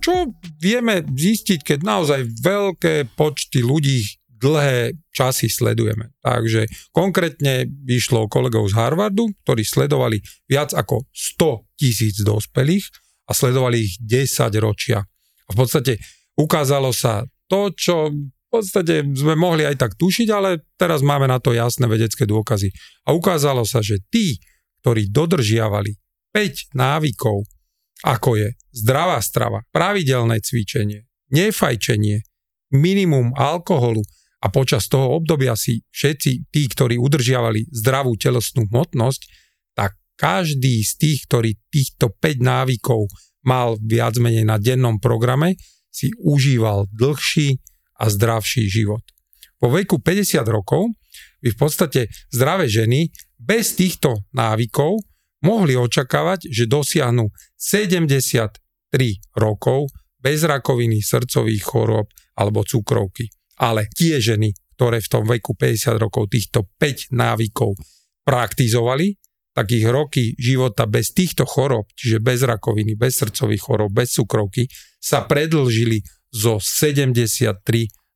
čo vieme zistiť, keď naozaj veľké počty ľudí dlhé časy sledujeme. Takže konkrétne vyšlo kolegov z Harvardu, ktorí sledovali viac ako 100 tisíc dospelých a sledovali ich 10 ročia. A v podstate ukázalo sa to, čo v podstate sme mohli aj tak tušiť, ale teraz máme na to jasné vedecké dôkazy. A ukázalo sa, že tí, ktorí dodržiavali 5 návykov, ako je zdravá strava, pravidelné cvičenie, nefajčenie, minimum alkoholu a počas toho obdobia si všetci tí, ktorí udržiavali zdravú telesnú hmotnosť, tak každý z tých, ktorý týchto 5 návykov mal viac menej na dennom programe, si užíval dlhší a zdravší život. Po veku 50 rokov by v podstate zdravé ženy bez týchto návykov mohli očakávať, že dosiahnu 73 rokov bez rakoviny, srdcových chorób alebo cukrovky. Ale tie ženy, ktoré v tom veku 50 rokov týchto 5 návykov praktizovali, tak ich roky života bez týchto chorób, čiže bez rakoviny, bez srdcových chorób, bez cukrovky, sa predlžili zo 73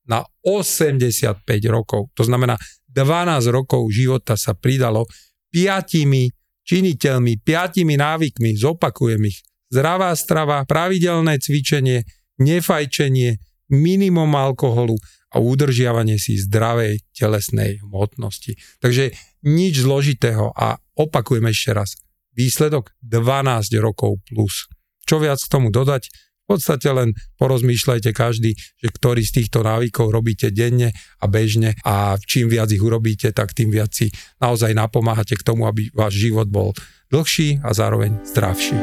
na 85 rokov. To znamená, 12 rokov života sa pridalo piatimi činiteľmi, piatimi návykmi, zopakujem ich. Zdravá strava, pravidelné cvičenie, nefajčenie, minimum alkoholu a udržiavanie si zdravej telesnej hmotnosti. Takže nič zložitého a opakujem ešte raz. Výsledok 12 rokov plus. Čo viac k tomu dodať? V podstate len porozmýšľajte každý, že ktorý z týchto návykov robíte denne a bežne a čím viac ich urobíte, tak tým viac si naozaj napomáhate k tomu, aby váš život bol dlhší a zároveň zdravší.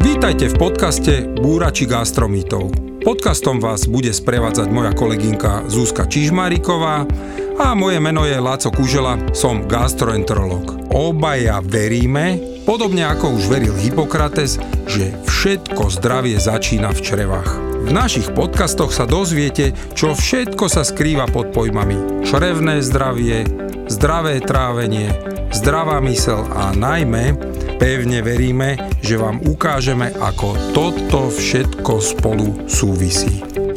Vítajte v podcaste Búrači gastromítov. Podcastom vás bude sprevádzať moja kolegynka Zuzka Čižmáriková a moje meno je Láco Kužela, som gastroenterolog. Obaja veríme, podobne ako už veril Hippokrates, že všetko zdravie začína v črevách. V našich podcastoch sa dozviete, čo všetko sa skrýva pod pojmami črevné zdravie, zdravé trávenie, zdravá mysel a najmä Pevne veríme, že vám ukážeme, ako toto všetko spolu súvisí.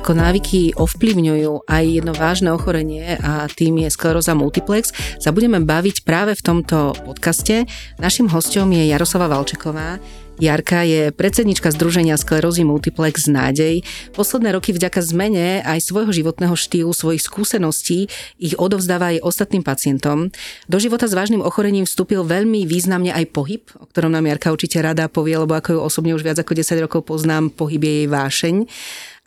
Ako návyky ovplyvňujú aj jedno vážne ochorenie a tým je skleróza multiplex, sa budeme baviť práve v tomto podcaste. Našim hostom je Jaroslava Valčeková, Jarka je predsednička Združenia sklerózy Multiplex Nádej. Posledné roky vďaka zmene aj svojho životného štýlu, svojich skúseností ich odovzdáva aj ostatným pacientom. Do života s vážnym ochorením vstúpil veľmi významne aj pohyb, o ktorom nám Jarka určite rada povie, lebo ako ju osobne už viac ako 10 rokov poznám, pohyb je jej vášeň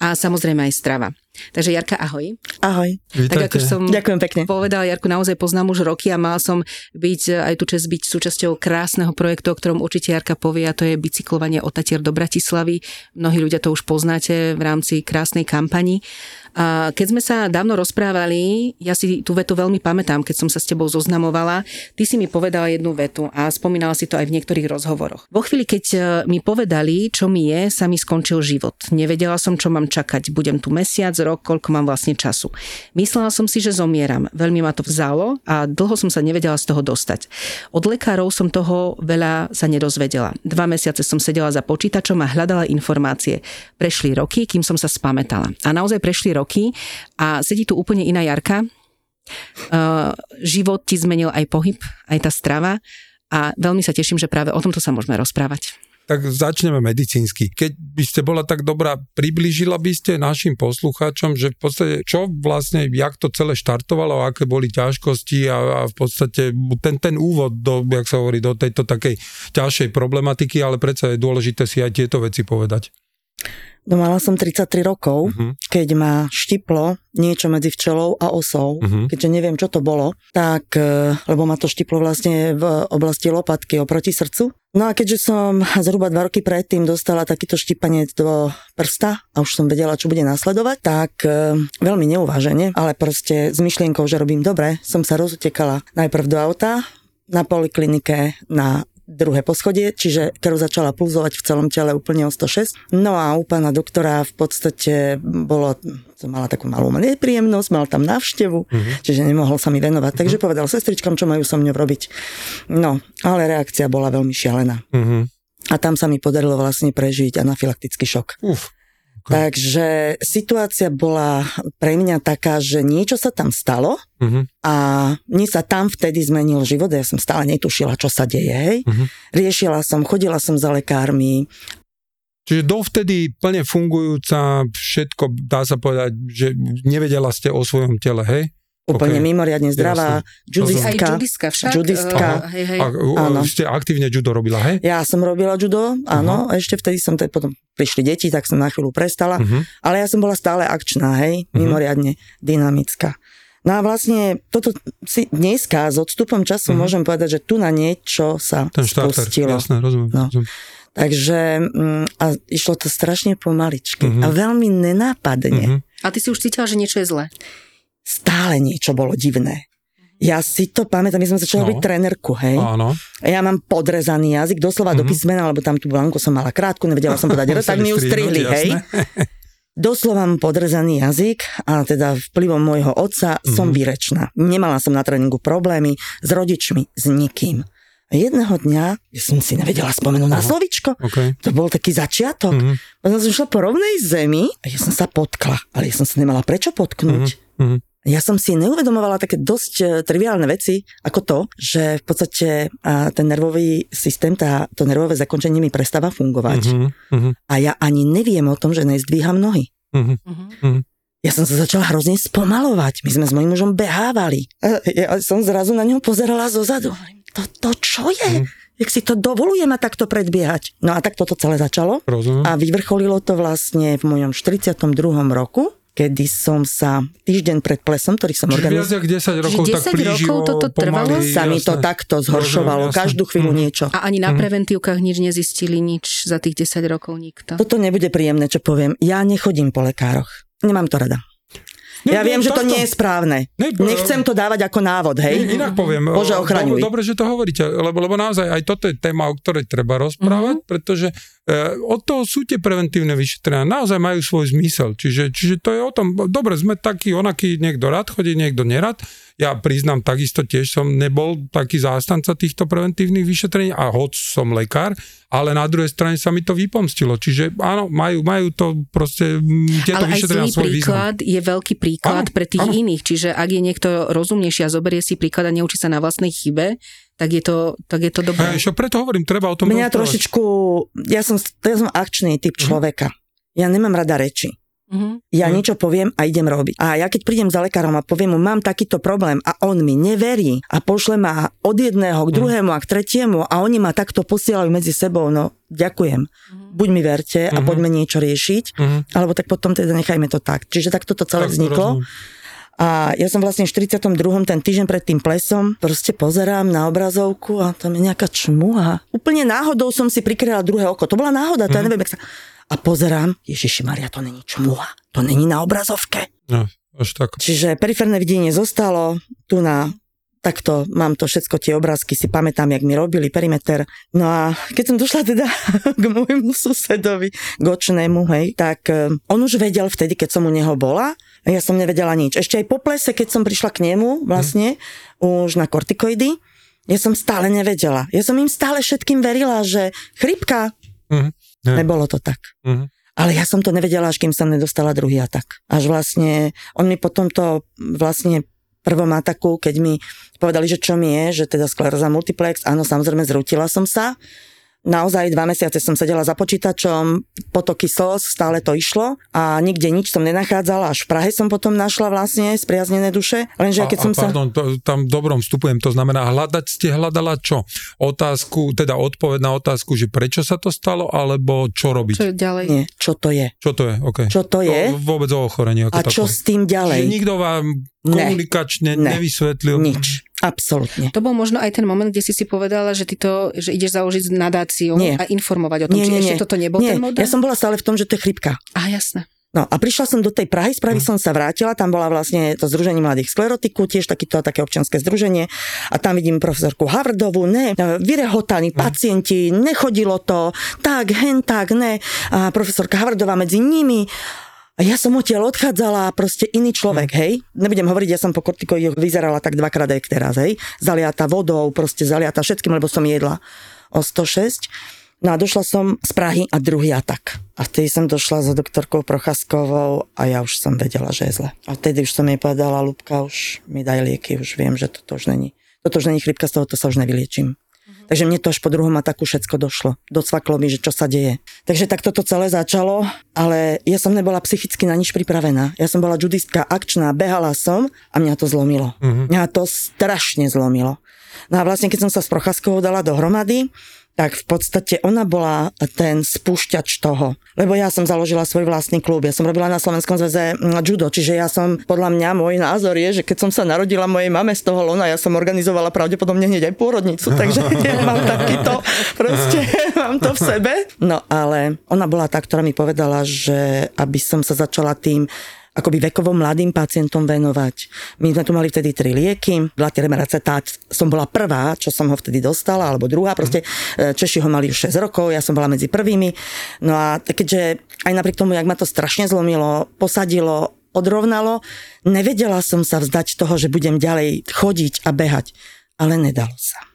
a samozrejme aj strava. Takže Jarka, ahoj. Ahoj. Vítajte. Tak ako som Ďakujem pekne. povedala, Jarku naozaj poznám už roky a mal som byť aj tu čas byť súčasťou krásneho projektu, o ktorom určite Jarka povie a to je bicyklovanie od Tatier do Bratislavy. Mnohí ľudia to už poznáte v rámci krásnej kampani. A keď sme sa dávno rozprávali, ja si tú vetu veľmi pamätám, keď som sa s tebou zoznamovala, ty si mi povedala jednu vetu a spomínala si to aj v niektorých rozhovoroch. Vo chvíli, keď mi povedali, čo mi je, sa mi skončil život. Nevedela som, čo mám čakať. Budem tu mesiac, rok, koľko mám vlastne času. Myslela som si, že zomieram. Veľmi ma to vzalo a dlho som sa nevedela z toho dostať. Od lekárov som toho veľa sa nedozvedela. Dva mesiace som sedela za počítačom a hľadala informácie. Prešli roky, kým som sa spametala. A naozaj prešli roky a sedí tu úplne iná Jarka. Uh, život ti zmenil aj pohyb, aj tá strava a veľmi sa teším, že práve o tomto sa môžeme rozprávať. Tak začneme medicínsky. Keď by ste bola tak dobrá, priblížila by ste našim poslucháčom, že v podstate čo vlastne, jak to celé štartovalo, aké boli ťažkosti a, a v podstate ten, ten úvod, do, jak sa hovorí, do tejto takej ťažšej problematiky, ale predsa je dôležité si aj tieto veci povedať. No mala som 33 rokov, uh-huh. keď ma štiplo niečo medzi včelou a osou, uh-huh. keďže neviem, čo to bolo, tak, e, lebo ma to štiplo vlastne v oblasti lopatky oproti srdcu. No a keďže som zhruba dva roky predtým dostala takýto štipanec do prsta a už som vedela, čo bude nasledovať, tak e, veľmi neuvážene, ale proste s myšlienkou, že robím dobre, som sa rozutekala najprv do auta, na poliklinike na druhé poschodie, čiže krv začala pulzovať v celom tele úplne o 106. No a u pána doktora v podstate bolo, mala takú malú nepríjemnosť, mal tam návštevu, uh-huh. čiže nemohol sa mi venovať. Takže uh-huh. povedal sestričkám, čo majú so mňou robiť. No, ale reakcia bola veľmi šialená. Uh-huh. A tam sa mi podarilo vlastne prežiť anafylaktický šok. Uf. Takže situácia bola pre mňa taká, že niečo sa tam stalo uh-huh. a mne sa tam vtedy zmenil život. Ja som stále netušila, čo sa deje. Hej. Uh-huh. Riešila som, chodila som za lekármi. Čiže dovtedy plne fungujúca všetko, dá sa povedať, že nevedela ste o svojom tele, hej? Úplne okay. mimoriadne zdravá. Judistka. Aj judistka však. Judistka. Uh, hej, hej. A, áno. Ste aktívne judo robila, hej? Ja som robila judo, áno. Uh-huh. Ešte vtedy som, te, potom prišli deti, tak som na chvíľu prestala. Uh-huh. Ale ja som bola stále akčná, hej? Uh-huh. Mimoriadne dynamická. No a vlastne toto si dneska s odstupom času uh-huh. môžem povedať, že tu na niečo sa Ten štarter, spustilo. jasné, rozumiem. No. rozumiem. Takže mm, a išlo to strašne pomaličky uh-huh. a veľmi nenápadne. Uh-huh. A ty si už cítila, že niečo je zlé? Stále niečo bolo divné. Ja si to pamätám, my sme začali no. robiť trénerku, hej. Áno. A ja mám podrezaný jazyk, doslova mm-hmm. do mhm. písmena, lebo tam tú blanku som mala krátku, nevedela som podať, tak mi ju strihli, hej. Doslova mám podrezaný jazyk a teda vplyvom môjho otca mm-hmm. som vyrečná. Nemala som na tréningu problémy s rodičmi, s nikým. A jedného dňa, ja som si nevedela spomenúť na slovičko, okay. to bol taký začiatok. Mm-hmm. Potom som šla po rovnej zemi a ja som sa potkla, ale ja som sa nemala prečo potknúť. Mm-hmm. Ja som si neuvedomovala také dosť e, triviálne veci, ako to, že v podstate ten nervový systém, tá, to nervové zakončenie mi prestáva fungovať. Uh-huh, A ja ani neviem o tom, že nezdvíham nohy. Uh-huh, uh-huh. Ja som sa začala hrozne spomalovať. My sme s mojím mužom behávali. Ja som zrazu na ňo pozerala zozadu. To, to čo je? Uh-huh jak si to dovolujem a takto predbiehať. No a tak toto celé začalo. Rozumiem. A vyvrcholilo to vlastne v mojom 42. roku, kedy som sa týždeň pred plesom, ktorý som organizoval. Viac 10 rokov 10 tak plíživo, rokov toto trvalo? Pomaly, sa mi to takto zhoršovalo, jasne. každú chvíľu mm. niečo. A ani na mm. preventívkach nič nezistili, nič za tých 10 rokov nikto? Toto nebude príjemné, čo poviem. Ja nechodím po lekároch. Nemám to rada. Ne, ja ne, viem, že to nie je správne. Ne, Nechcem to dávať ako návod, hej? Ne, inak poviem. Bože, ochraňuj. Dobre, že to hovoríte, lebo, lebo naozaj aj toto je téma, o ktorej treba rozprávať, mm-hmm. pretože e, od toho sú tie preventívne vyšetrenia. Naozaj majú svoj zmysel. Čiže, čiže to je o tom, dobre, sme takí, onakí, niekto rád chodí, niekto nerad. Ja priznám, takisto tiež som nebol taký zástanca týchto preventívnych vyšetrení a hoď som lekár, ale na druhej strane sa mi to vypomstilo. Čiže áno, majú, majú to proste tieto ale vyšetrenia svoj príklad význam. je veľký príklad áno, pre tých áno. iných. Čiže ak je niekto rozumnejší a zoberie si príklad a neučí sa na vlastnej chybe, tak je to, tak je to dobré. Ešte preto hovorím, treba o tom Mňa rozprávať. trošičku, ja som, ja som akčný typ mhm. človeka. Mm-hmm. Ja nemám rada reči. Uh-huh. Ja uh-huh. niečo poviem a idem robiť. A ja keď prídem za lekárom a poviem mu, mám takýto problém a on mi neverí a pošle ma od jedného k druhému uh-huh. a k tretiemu a oni ma takto posielajú medzi sebou, no ďakujem. Uh-huh. Buď mi verte a uh-huh. poďme niečo riešiť, uh-huh. alebo tak potom teda nechajme to tak. Čiže tak toto celé tak vzniklo. A ja som vlastne v 42. ten týždeň pred tým plesom proste pozerám na obrazovku a tam je nejaká čmuha. Úplne náhodou som si prikryla druhé oko. To bola náhoda, to mm. ja neviem, jak sa a pozerám, Ježiši Maria, to není čmuha, to není na obrazovke. No, až tak. Čiže periférne videnie zostalo, tu na takto mám to všetko, tie obrázky si pamätám, jak mi robili perimeter. No a keď som došla teda k môjmu susedovi, gočnému, hej, tak eh, on už vedel vtedy, keď som u neho bola, ja som nevedela nič. Ešte aj po plese, keď som prišla k nemu vlastne, mm. už na kortikoidy, ja som stále nevedela. Ja som im stále všetkým verila, že chrypka. Mm. Nebolo to tak. Mm. Ale ja som to nevedela, až kým som nedostala druhý atak. Až vlastne, on mi potom to vlastne prvom ataku, keď mi povedali, že čo mi je, že teda skleróza multiplex, áno, samozrejme zrútila som sa, naozaj dva mesiace som sedela za počítačom, potoky SOS, stále to išlo a nikde nič som nenachádzala, až v Prahe som potom našla vlastne spriaznené duše, lenže a, keď som a pardon, sa... To, tam dobrom vstupujem, to znamená hľadať ste hľadala čo? Otázku, teda odpoveď na otázku, že prečo sa to stalo, alebo čo robiť? Čo ďalej? Nie, čo to je. Čo to je, OK. Čo to je? To vôbec o ochorení. Ako a čo s tým ďalej? Že nikto vám komunikačne ne, nevysvetlil. Nič. Absolútne. To bol možno aj ten moment, kde si si povedala, že ty to, že ideš založiť nadáciu nie. a informovať o tom, nie, nie, či nie. ešte toto nebol nie. ten model? Ja som bola stále v tom, že to je chrypka. A jasné. No a prišla som do tej Prahy, spraví hm. som sa vrátila, tam bola vlastne to Združenie mladých sklerotiku, tiež takýto, také občianske združenie a tam vidím profesorku Havrdovú, ne, vyrehotaní hm. pacienti, nechodilo to, tak, hen, tak, ne, a profesorka Havrdová medzi nimi a ja som odtiaľ odchádzala proste iný človek, mm. hej. Nebudem hovoriť, ja som po kortikoidoch vyzerala tak dvakrát aj teraz, hej. Zaliata vodou, proste zaliata všetkým, lebo som jedla o 106. No a došla som z Prahy a druhý atak. A vtedy som došla za doktorkou Prochaskovou a ja už som vedela, že je zle. A vtedy už som jej povedala, Lubka, už mi daj lieky, už viem, že toto už není. Toto už není chrypka, z tohoto sa už nevyliečím. Takže mne to až po druhom ataku všetko došlo. Docvaklo mi, že čo sa deje. Takže takto to celé začalo, ale ja som nebola psychicky na nič pripravená. Ja som bola judistka akčná, behala som a mňa to zlomilo. Uh-huh. Mňa to strašne zlomilo. No a vlastne, keď som sa s Procházkovou dala dohromady, tak v podstate ona bola ten spúšťač toho. Lebo ja som založila svoj vlastný klub, ja som robila na Slovenskom zväze mm, judo, čiže ja som, podľa mňa, môj názor je, že keď som sa narodila mojej mame z toho lona, ja som organizovala pravdepodobne hneď aj pôrodnicu, takže ja mám takýto, proste mám to v sebe. No ale ona bola tá, ktorá mi povedala, že aby som sa začala tým akoby vekovo mladým pacientom venovať. My sme tu mali vtedy tri lieky, Glatirem acetát som bola prvá, čo som ho vtedy dostala, alebo druhá, proste mm. Češi ho mali už 6 rokov, ja som bola medzi prvými. No a keďže aj napriek tomu, jak ma to strašne zlomilo, posadilo, odrovnalo, nevedela som sa vzdať toho, že budem ďalej chodiť a behať. Ale nedalo sa.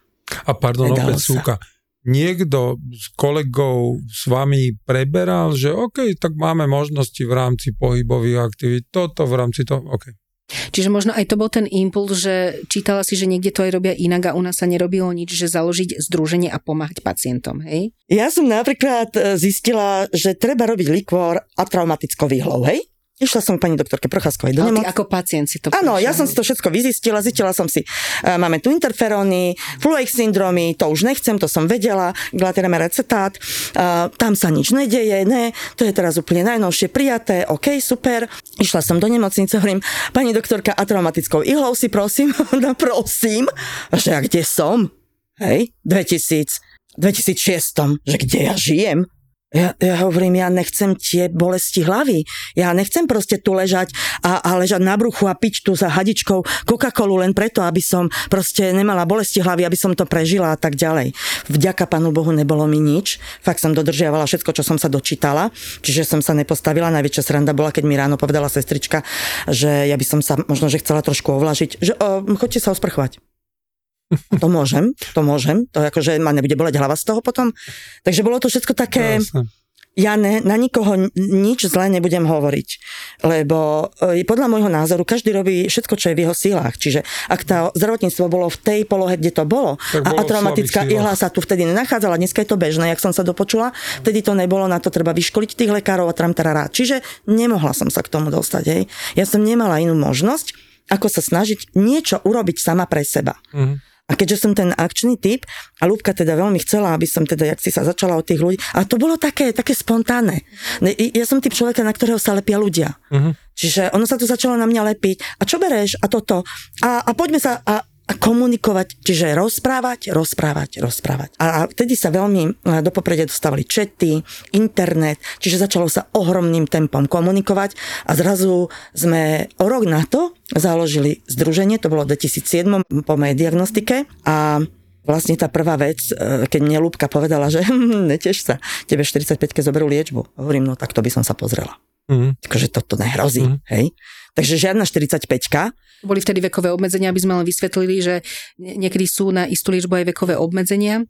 A pardon, nedalo opäť sa. Niekto z kolegov s vami preberal, že OK, tak máme možnosti v rámci pohybových aktivít, toto v rámci toho, OK. Čiže možno aj to bol ten impuls, že čítala si, že niekde to aj robia inak a u nás sa nerobilo nič, že založiť združenie a pomáhať pacientom, hej? Ja som napríklad e, zistila, že treba robiť likvor a traumatickou výhľou, hej? Išla som k pani doktorke Procházkovej do nemoc. ako pacient si to Áno, ja som si to všetko vyzistila, zistila som si, uh, máme tu interferóny, fluix syndromy, to už nechcem, to som vedela, glatireme recetát, uh, tam sa nič nedeje, ne, to je teraz úplne najnovšie prijaté, OK, super. Išla som do nemocnice, hovorím, pani doktorka, a traumatickou ihlou si prosím, no prosím, že ja kde som? Hej, 2000, 2006, že kde ja žijem? Ja, ja hovorím, ja nechcem tie bolesti hlavy. Ja nechcem proste tu ležať a, a ležať na bruchu a piť tu za hadičkou Coca-Colu len preto, aby som proste nemala bolesti hlavy, aby som to prežila a tak ďalej. Vďaka Pánu Bohu nebolo mi nič. Fakt som dodržiavala všetko, čo som sa dočítala. Čiže som sa nepostavila. Najväčšia sranda bola, keď mi ráno povedala sestrička, že ja by som sa možno, že chcela trošku ovlažiť, že o, chodte sa osprchovať. To môžem, to môžem, to akože ma nebude boleť hlava z toho potom. Takže bolo to všetko také... Ja ne, na nikoho nič zlé nebudem hovoriť, lebo e, podľa môjho názoru každý robí všetko, čo je v jeho silách. Čiže ak tá zdravotníctvo bolo v tej polohe, kde to bolo, a, a traumatická ihla sa tu vtedy nenachádzala, dneska je to bežné, jak som sa dopočula, vtedy to nebolo, na to treba vyškoliť tých lekárov a tramtarará. Čiže nemohla som sa k tomu dostať. Hej. Ja som nemala inú možnosť, ako sa snažiť niečo urobiť sama pre seba. Mm-hmm. A keďže som ten akčný typ, a Lúbka teda veľmi chcela, aby som teda, jak si sa začala od tých ľudí, a to bolo také, také spontánne. Ja som typ človeka, na ktorého sa lepia ľudia. Uh-huh. Čiže ono sa to začalo na mňa lepiť. A čo bereš? A toto. A, a poďme sa, a a komunikovať, čiže rozprávať, rozprávať, rozprávať. A vtedy sa veľmi e, do popredia dostávali čety, internet, čiže začalo sa ohromným tempom komunikovať a zrazu sme o rok na to založili združenie, to bolo v 2007 po mojej diagnostike a vlastne tá prvá vec, e, keď mne Lúbka povedala, že neteš sa, tebe 45 zoberú liečbu. Hovorím, no tak to by som sa pozrela. Mm. Takže toto nehrozí, mm. hej. Takže žiadna 45 Boli vtedy vekové obmedzenia, aby sme len vysvetlili, že niekedy sú na istú liečbu aj vekové obmedzenia.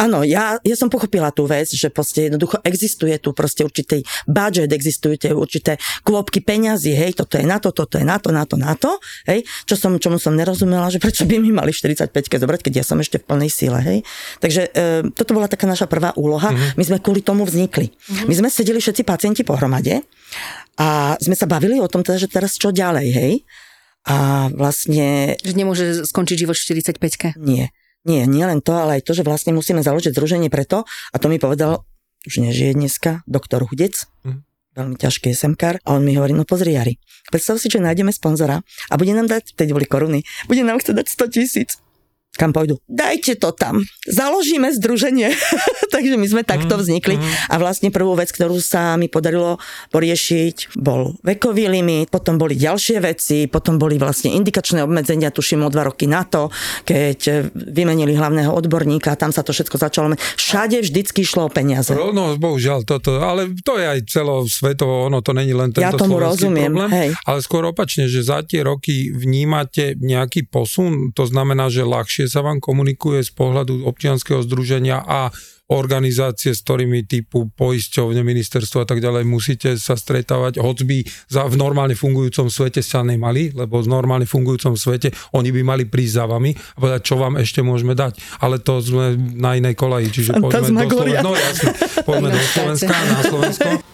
Áno, ja, ja som pochopila tú vec, že proste jednoducho existuje tu proste určitý budget, existujú tie určité kôpky peňazí, hej, toto je na to, toto je na to, na to, na to, hej, čo som, čomu som nerozumela, že prečo by mi mali 45 zobrať, keď ja som ešte v plnej síle, hej. Takže e, toto bola taká naša prvá úloha, mm-hmm. my sme kvôli tomu vznikli. Mm-hmm. My sme sedeli všetci pacienti pohromade a sme sa bavili o tom teda, že teraz čo ďalej, hej. A vlastne... Že nemôže skončiť život 45 Nie. Nie, nie len to, ale aj to, že vlastne musíme založiť združenie preto, a to mi povedal, už nežije dneska, doktor Hudec, mm. veľmi ťažký SMK, a on mi hovorí, no pozri Jari, predstav si, že nájdeme sponzora a bude nám dať, teď boli koruny, bude nám chcieť dať 100 tisíc kam pôjdu. Dajte to tam, založíme združenie. Takže my sme takto mhm, vznikli mhm. a vlastne prvú vec, ktorú sa mi podarilo poriešiť, bol vekový limit, potom boli ďalšie veci, potom boli vlastne indikačné obmedzenia, tuším o dva roky na to, keď vymenili hlavného odborníka, tam sa to všetko začalo. Všade vždycky išlo o peniaze. No, bohužiaľ, toto, ale to je aj celosvetovo, ono to není len tento ja tomu rozumiem, problém, hej. ale skôr opačne, že za tie roky vnímate nejaký posun, to znamená, že ľahšie lepšie sa vám komunikuje z pohľadu občianskeho združenia a organizácie, s ktorými typu poisťovne, ministerstvo a tak ďalej musíte sa stretávať, hoď by za, v normálne fungujúcom svete sa nemali, lebo v normálne fungujúcom svete oni by mali prísť za vami a povedať, čo vám ešte môžeme dať. Ale to sme na inej kolaji, čiže poďme do, Sloven- no, jasne, poďme do Slovenska, na Slovensko.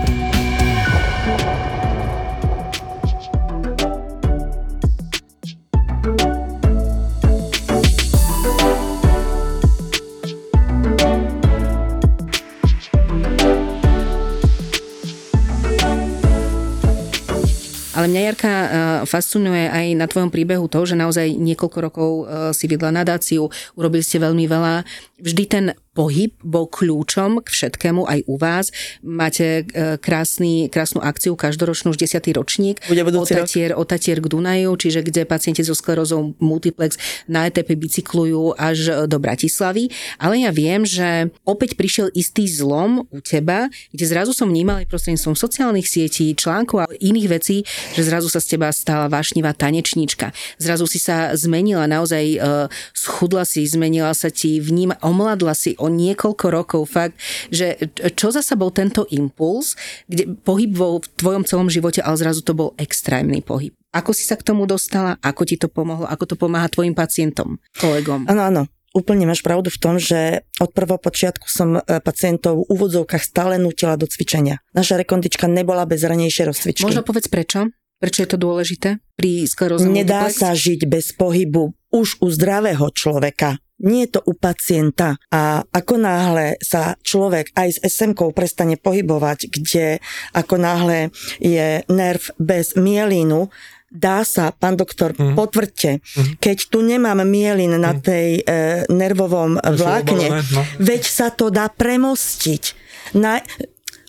Jarka, eh, fascinuje aj na tvojom príbehu to, že naozaj niekoľko rokov eh, si vedla nadáciu, urobili ste veľmi veľa. Vždy ten pohyb bol kľúčom k všetkému aj u vás. Máte e, krásny, krásnu akciu každoročnú už 10. ročník. Bude otatier, otatier k Dunaju, čiže kde pacienti so sklerózou multiplex na ETP bicyklujú až do Bratislavy. Ale ja viem, že opäť prišiel istý zlom u teba, kde zrazu som vnímal aj prostredníctvom sociálnych sietí, článkov a iných vecí, že zrazu sa z teba stala vášnivá tanečníčka. Zrazu si sa zmenila, naozaj uh, schudla si, zmenila sa ti, vníma, omladla si, o niekoľko rokov fakt, že čo zasa bol tento impuls, kde pohyb vo v tvojom celom živote, ale zrazu to bol extrémny pohyb. Ako si sa k tomu dostala? Ako ti to pomohlo? Ako to pomáha tvojim pacientom, kolegom? Áno, áno. Úplne máš pravdu v tom, že od prvého počiatku som e, pacientov v úvodzovkách stále nutila do cvičenia. Naša rekondička nebola bez ranejšej rozcvičky. Možno povedz prečo? Prečo je to dôležité pri skleróze Nedá sa žiť bez pohybu už u zdravého človeka nie je to u pacienta. A ako náhle sa človek aj s SMK prestane pohybovať, kde ako náhle je nerv bez mielínu, dá sa, pán doktor, mm. potvrďte, mm. keď tu nemám mielin na mhm. tej e, nervovom vlákne, no. veď sa to dá premostiť. Na,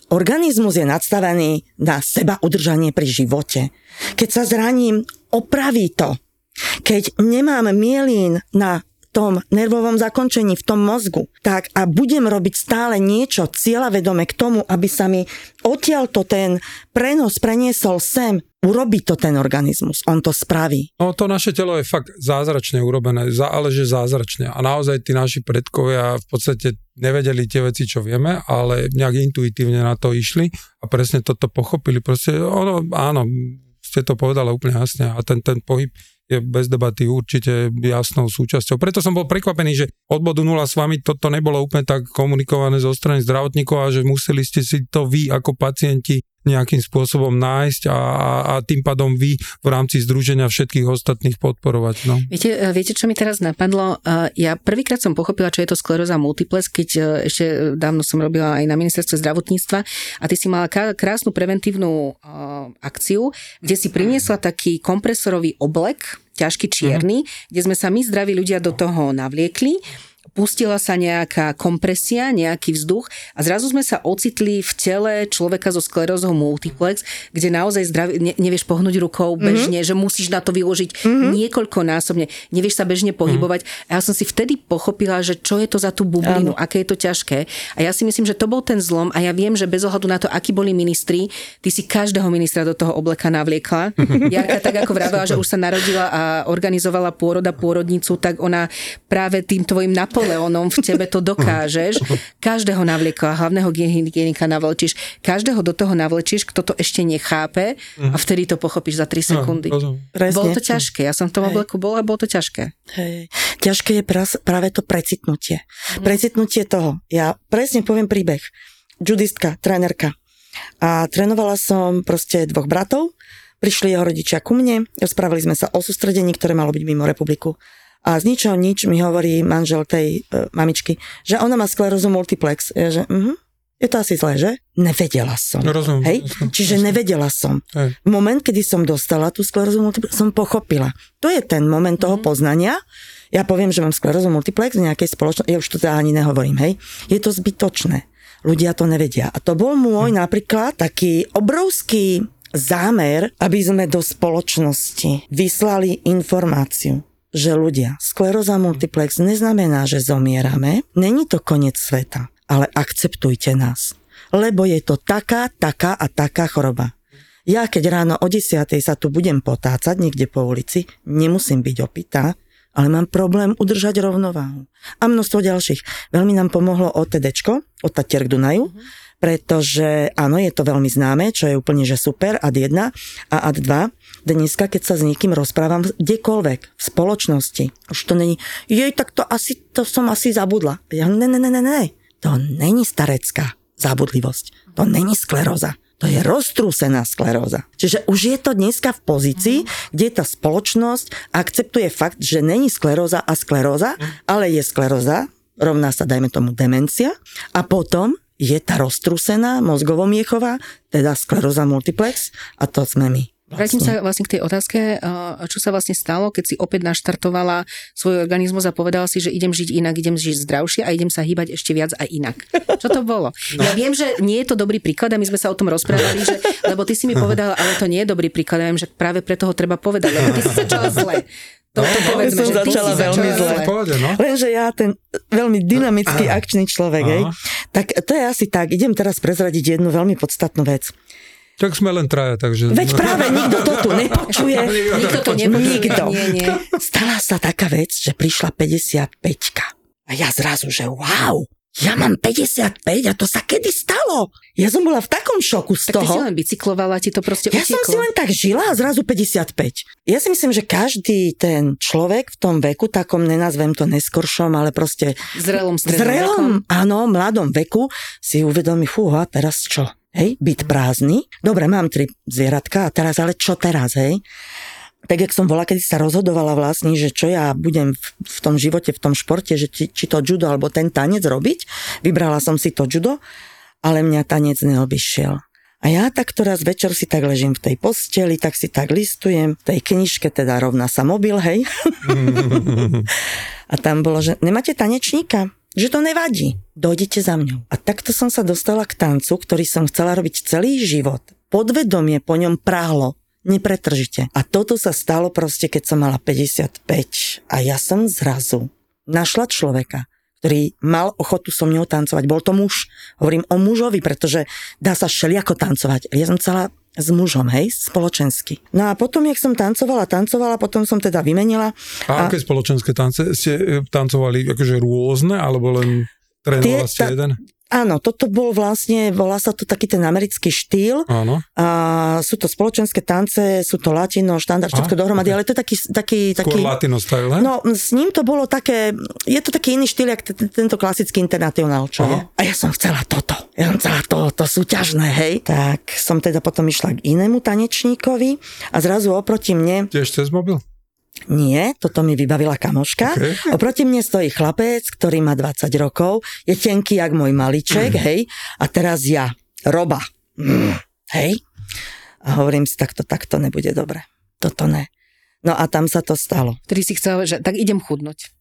organizmus je nadstavený na seba udržanie pri živote. Keď sa zraním, opraví to. Keď nemám mielín na tom nervovom zakončení, v tom mozgu, tak a budem robiť stále niečo cieľavedome k tomu, aby sa mi odtiaľto ten prenos preniesol sem, urobí to ten organizmus, on to spraví. No to naše telo je fakt zázračne urobené, ale že zázračne. A naozaj tí naši predkovia v podstate nevedeli tie veci, čo vieme, ale nejak intuitívne na to išli a presne toto pochopili. Proste ono, áno, ste to povedali úplne jasne a ten, ten pohyb je bez debaty určite jasnou súčasťou. Preto som bol prekvapený, že od bodu 0 s vami toto nebolo úplne tak komunikované zo strany zdravotníkov a že museli ste si to vy ako pacienti nejakým spôsobom nájsť a, a tým pádom vy v rámci združenia všetkých ostatných podporovať. No. Viete, e, viete, čo mi teraz napadlo? E, ja prvýkrát som pochopila, čo je to skleróza multiplex, keď e, ešte dávno som robila aj na ministerstve zdravotníctva a ty si mala krásnu preventívnu akciu, kde si priniesla taký kompresorový oblek, ťažký čierny, uh-huh. kde sme sa my zdraví ľudia do toho navliekli pustila sa nejaká kompresia, nejaký vzduch a zrazu sme sa ocitli v tele človeka so sklerózou multiplex, kde naozaj zdravie, ne, nevieš pohnúť rukou mhm. bežne, mm-hmm. že musíš na to vyložiť mm-hmm. niekoľkonásobne, nevieš sa bežne pohybovať. Mm-hmm. A ja som si vtedy pochopila, že čo je to za tú bublinu, aké je to ťažké. A ja si myslím, že to bol ten zlom a ja viem, že bez ohľadu na to, akí boli ministri, ty si každého ministra do toho obleka navliekla. Jarka tak ako vravela, že už sa narodila a organizovala pôroda pôrodnicu, tak ona práve tým tvojim napol Napoleónom v tebe to dokážeš. Každého navliekla, hlavného hygienika navlečíš, každého do toho navlečíš, kto to ešte nechápe a vtedy to pochopíš za 3 sekundy. No, bolo to ťažké, ja som v tom obleku bola a bolo to ťažké. Hej. Ťažké je práve to precitnutie. Mm. Precitnutie toho. Ja presne poviem príbeh. Judistka, trénerka. A trénovala som proste dvoch bratov, prišli jeho rodičia ku mne, rozprávali sme sa o sústredení, ktoré malo byť mimo republiku. A z ničoho nič mi hovorí manžel tej e, mamičky, že ona má sklerózu multiplex. Ja, že, uh-huh, je to asi zlé, že? Nevedela som. No, rozumiem, Hej? Čiže nevedela som. Hej. Moment, kedy som dostala tú sklerózu multiplex, som pochopila. To je ten moment toho mm. poznania. Ja poviem, že mám sklerózu multiplex v nejakej spoločnosti, ja už to teda ani nehovorím, hej. Je to zbytočné. Ľudia to nevedia. A to bol môj hm. napríklad taký obrovský zámer, aby sme do spoločnosti vyslali informáciu že ľudia, skleróza multiplex neznamená, že zomierame, není to koniec sveta, ale akceptujte nás. Lebo je to taká, taká a taká choroba. Ja keď ráno o 10. sa tu budem potácať niekde po ulici, nemusím byť opitá, ale mám problém udržať rovnováhu. A množstvo ďalších. Veľmi nám pomohlo OTD, od Tatier k Dunaju, mm-hmm pretože áno, je to veľmi známe, čo je úplne že super, ad 1 a ad 2. Dneska, keď sa s niekým rozprávam kdekoľvek, v spoločnosti, už to není, jej, tak to asi, to som asi zabudla. Ja, ne, ne, ne, ne, ne, to není starecká zabudlivosť, to není skleróza. To je roztrúsená skleróza. Čiže už je to dneska v pozícii, kde tá spoločnosť akceptuje fakt, že není skleróza a skleróza, ale je skleróza, rovná sa, dajme tomu, demencia. A potom je tá roztrusená mozgovo-miechová, teda skleróza multiplex a to sme my. Vrátim sa vlastne k tej otázke, čo sa vlastne stalo, keď si opäť naštartovala svoj organizmus a povedala si, že idem žiť inak, idem žiť zdravšie a idem sa hýbať ešte viac aj inak. Čo to bolo? No. Ja viem, že nie je to dobrý príklad a my sme sa o tom rozprávali, že, lebo ty si mi povedala, ale to nie je dobrý príklad, ja viem, že práve preto ho treba povedať, lebo ty si začala zle. To, no, to no, povedzme, som že začala veľmi zle. no? Lenže ja ten veľmi dynamický, akčný človek, hej, tak to je asi tak. Idem teraz prezradiť jednu veľmi podstatnú vec. Tak sme len traja, takže... Veď práve nikto to tu nepočuje. nikto to nepočuje. Nikto. Nie, nie. Stala sa taká vec, že prišla 55 A ja zrazu, že wow, ja mám 55 a to sa kedy stalo? Ja som bola v takom šoku z tak toho. Tak ty si len bicyklovala, ti to proste Ja utieklo. som si len tak žila a zrazu 55. Ja si myslím, že každý ten človek v tom veku, takom nenazvem to neskoršom, ale proste... Zrelom, zrelom, áno, mladom veku si uvedomí, fúha, teraz čo? Hej, byť prázdny. Dobre, mám tri zvieratka a teraz, ale čo teraz, hej? Tak jak som bola, keď sa rozhodovala vlastne, že čo ja budem v, v tom živote, v tom športe, že či, či to judo alebo ten tanec robiť, vybrala som si to judo, ale mňa tanec neobyšiel. A ja takto raz večer si tak ležím v tej posteli, tak si tak listujem, v tej knižke teda rovná sa mobil, hej. a tam bolo, že nemáte tanečníka? Že to nevadí, dojdete za mňou. A takto som sa dostala k tancu, ktorý som chcela robiť celý život. Podvedomie po ňom prahlo nepretržite. A toto sa stalo proste, keď som mala 55 a ja som zrazu našla človeka, ktorý mal ochotu so mnou tancovať. Bol to muž. Hovorím o mužovi, pretože dá sa všelijako tancovať. Ja som chcela s mužom, hej, spoločensky. No a potom, jak som tancovala, tancovala, potom som teda vymenila. A, a aké spoločenské tance ste e, tancovali? Akože rôzne, alebo len trénovala ste ta, jeden? Áno, toto bol vlastne, volá sa to taký ten americký štýl. Áno. A sú to spoločenské tance, sú to latino, štandard, všetko dohromady, okay. ale to je taký... taký, taký Skôr latino style, ne? No, s ním to bolo také, je to taký iný štýl, jak tento klasický internacionál, čo je. A ja som chcela toto, ja som chcela toto súťažné, hej. Tak som teda potom išla k inému tanečníkovi a zrazu oproti mne... Tiež cez mobil? Nie, toto mi vybavila kamoška. Okay. Oproti mne stojí chlapec, ktorý má 20 rokov, je tenký jak môj maliček, mm. hej, a teraz ja, roba, mm, hej. A hovorím si, takto, takto nebude dobre. Toto ne. No a tam sa to stalo. Ktorý si chcel, že tak idem chudnúť.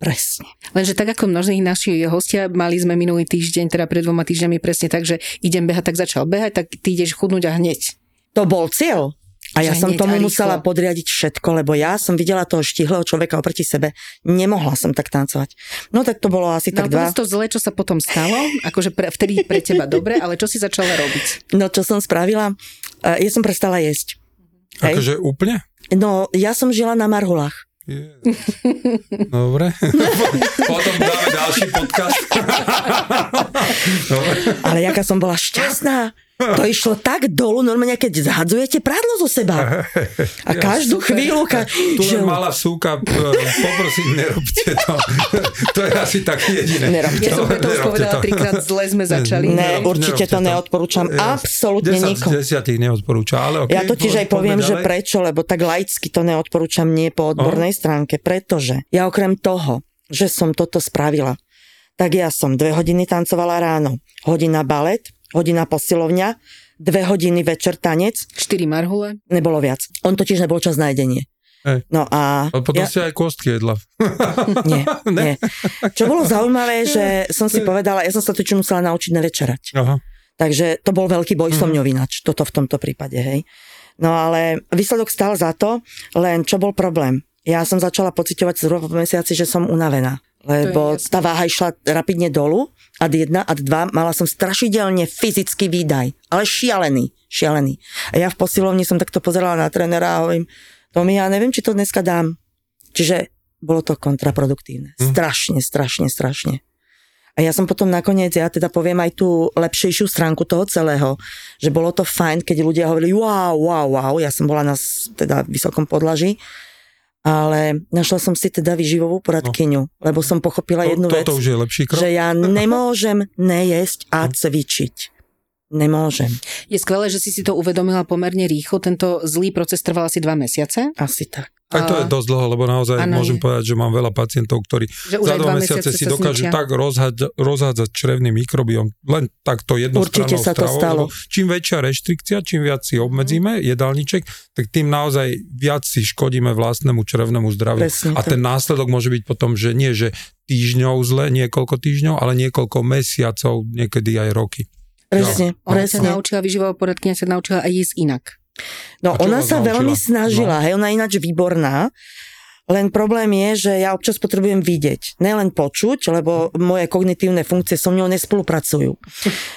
Presne. Lenže tak ako množí naši hostia, mali sme minulý týždeň, teda pred dvoma týždňami presne tak, že idem behať, tak začal behať, tak ty ideš chudnúť a hneď. To bol cieľ. A ja som tomu musela podriadiť všetko, lebo ja som videla toho štihlého človeka oproti sebe. Nemohla som tak tancovať. No tak to bolo asi no, tak dva... to zle, čo sa potom stalo, akože pre, vtedy pre teba dobre, ale čo si začala robiť? No čo som spravila? Uh, ja som prestala jesť. Akože úplne? No, ja som žila na marhulách. Dobre. Potom dáme ďalší podcast. Dobre. Ale jaká som bola šťastná. To išlo tak dolu, normálne keď zhadzujete prádlo zo seba. A každú ja, chvíľu... Ka- tu že... malá súka, poprosím, nerobte to. to je asi tak jediné. Nerobte ja to. som preto už povedala to. trikrát, zle sme začali. Ne, určite to, to neodporúčam. Absolútne nikomu. Desiatých neodporúča, ale okay, Ja totiž aj poviem, že prečo, lebo tak laicky to neodporúčam nie po odbornej oh. stránke, pretože ja okrem toho, že som toto spravila, tak ja som dve hodiny tancovala ráno, hodina balet, hodina posilovňa, dve hodiny večer tanec. Štyri marhule? Nebolo viac. On totiž nebol čas na jedenie. Hey. No a... A potom ja... si aj kostky jedla. nie, nie. Čo bolo zaujímavé, že som si povedala, ja som sa totiž musela naučiť nevečerať. Aha. Takže to bol veľký boj som ňou ináč, toto v tomto prípade, hej. No ale výsledok stál za to, len čo bol problém? Ja som začala pocitovať zhruba po mesiaci, že som unavená lebo tá váha išla rapidne dolu, ad 1, ad 2, mala som strašidelne fyzický výdaj, ale šialený, šialený. A ja v posilovni som takto pozerala na trénera a hovorím, Tomi, ja neviem, či to dneska dám. Čiže bolo to kontraproduktívne. Hm. Strašne, strašne, strašne. A ja som potom nakoniec, ja teda poviem aj tú lepšejšiu stránku toho celého, že bolo to fajn, keď ľudia hovorili wow, wow, wow, ja som bola na teda vysokom podlaží, ale našla som si teda výživovú poradkyňu, no. lebo som pochopila to, jednu to, vec, to už je lepší krok. že ja nemôžem nejesť a hm. cvičiť. Nemôžem. Je skvelé, že si si to uvedomila pomerne rýchlo. Tento zlý proces trval asi dva mesiace. Asi tak. Tak to je dosť dlho, lebo naozaj ano, môžem je. povedať, že mám veľa pacientov, ktorí že za dva mesiace si dokážu zničia. tak rozhádzať, rozhádzať črevný mikrobiom, len takto jednostrannou sa to stalo. čím väčšia reštrikcia, čím viac si obmedzíme jedálniček, tak tým naozaj viac si škodíme vlastnému črevnému zdraviu. Presne, A ten následok môže byť potom, že nie, že týždňov zle, niekoľko týždňov, ale niekoľko mesiacov, niekedy aj roky. Presne, presne. Ona sa naučila vyživovať poradkynia, sa naučila aj jesť inak. No ona sa naučila? veľmi snažila, no. hej, ona je ináč výborná, len problém je, že ja občas potrebujem vidieť, nelen počuť, lebo moje kognitívne funkcie so mnou nespolupracujú.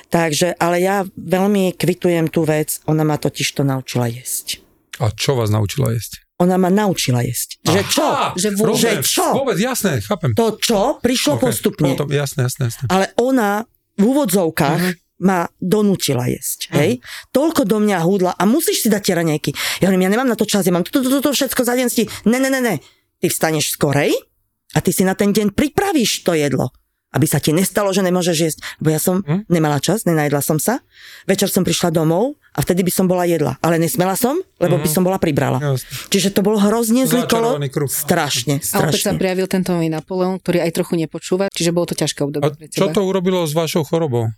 Takže, ale ja veľmi kvitujem tú vec, ona ma totiž to naučila jesť. A čo vás naučila jesť? Ona ma naučila jesť. Že čo? Že, vôbec, že čo? Vôbec, jasné, chápem. To čo? Prišlo okay, postupne. Potom, jasné, jasné, jasné. Ale ona v úvodzovkách uh-huh ma donútila jesť, hej? Mm. Toľko do mňa húdla a musíš si dať tie raňajky. Ja hovorím, ja nemám na to čas, ja mám toto, toto, toto všetko za deň sti. Ne, ne, ne, ne. Ty vstaneš skorej a ty si na ten deň pripravíš to jedlo. Aby sa ti nestalo, že nemôžeš jesť. Lebo ja som mm. nemala čas, nenajedla som sa. Večer som prišla domov a vtedy by som bola jedla. Ale nesmela som, lebo mm. by mhm. som bola pribrala. Jasne. Čiže to bol hrozne zlý kolo. Strašne, strašne. A opäť sa prijavil tento Napoleon, ktorý aj trochu nepočúva, čiže bolo to ťažké obdobie. A čo to urobilo s vašou chorobou?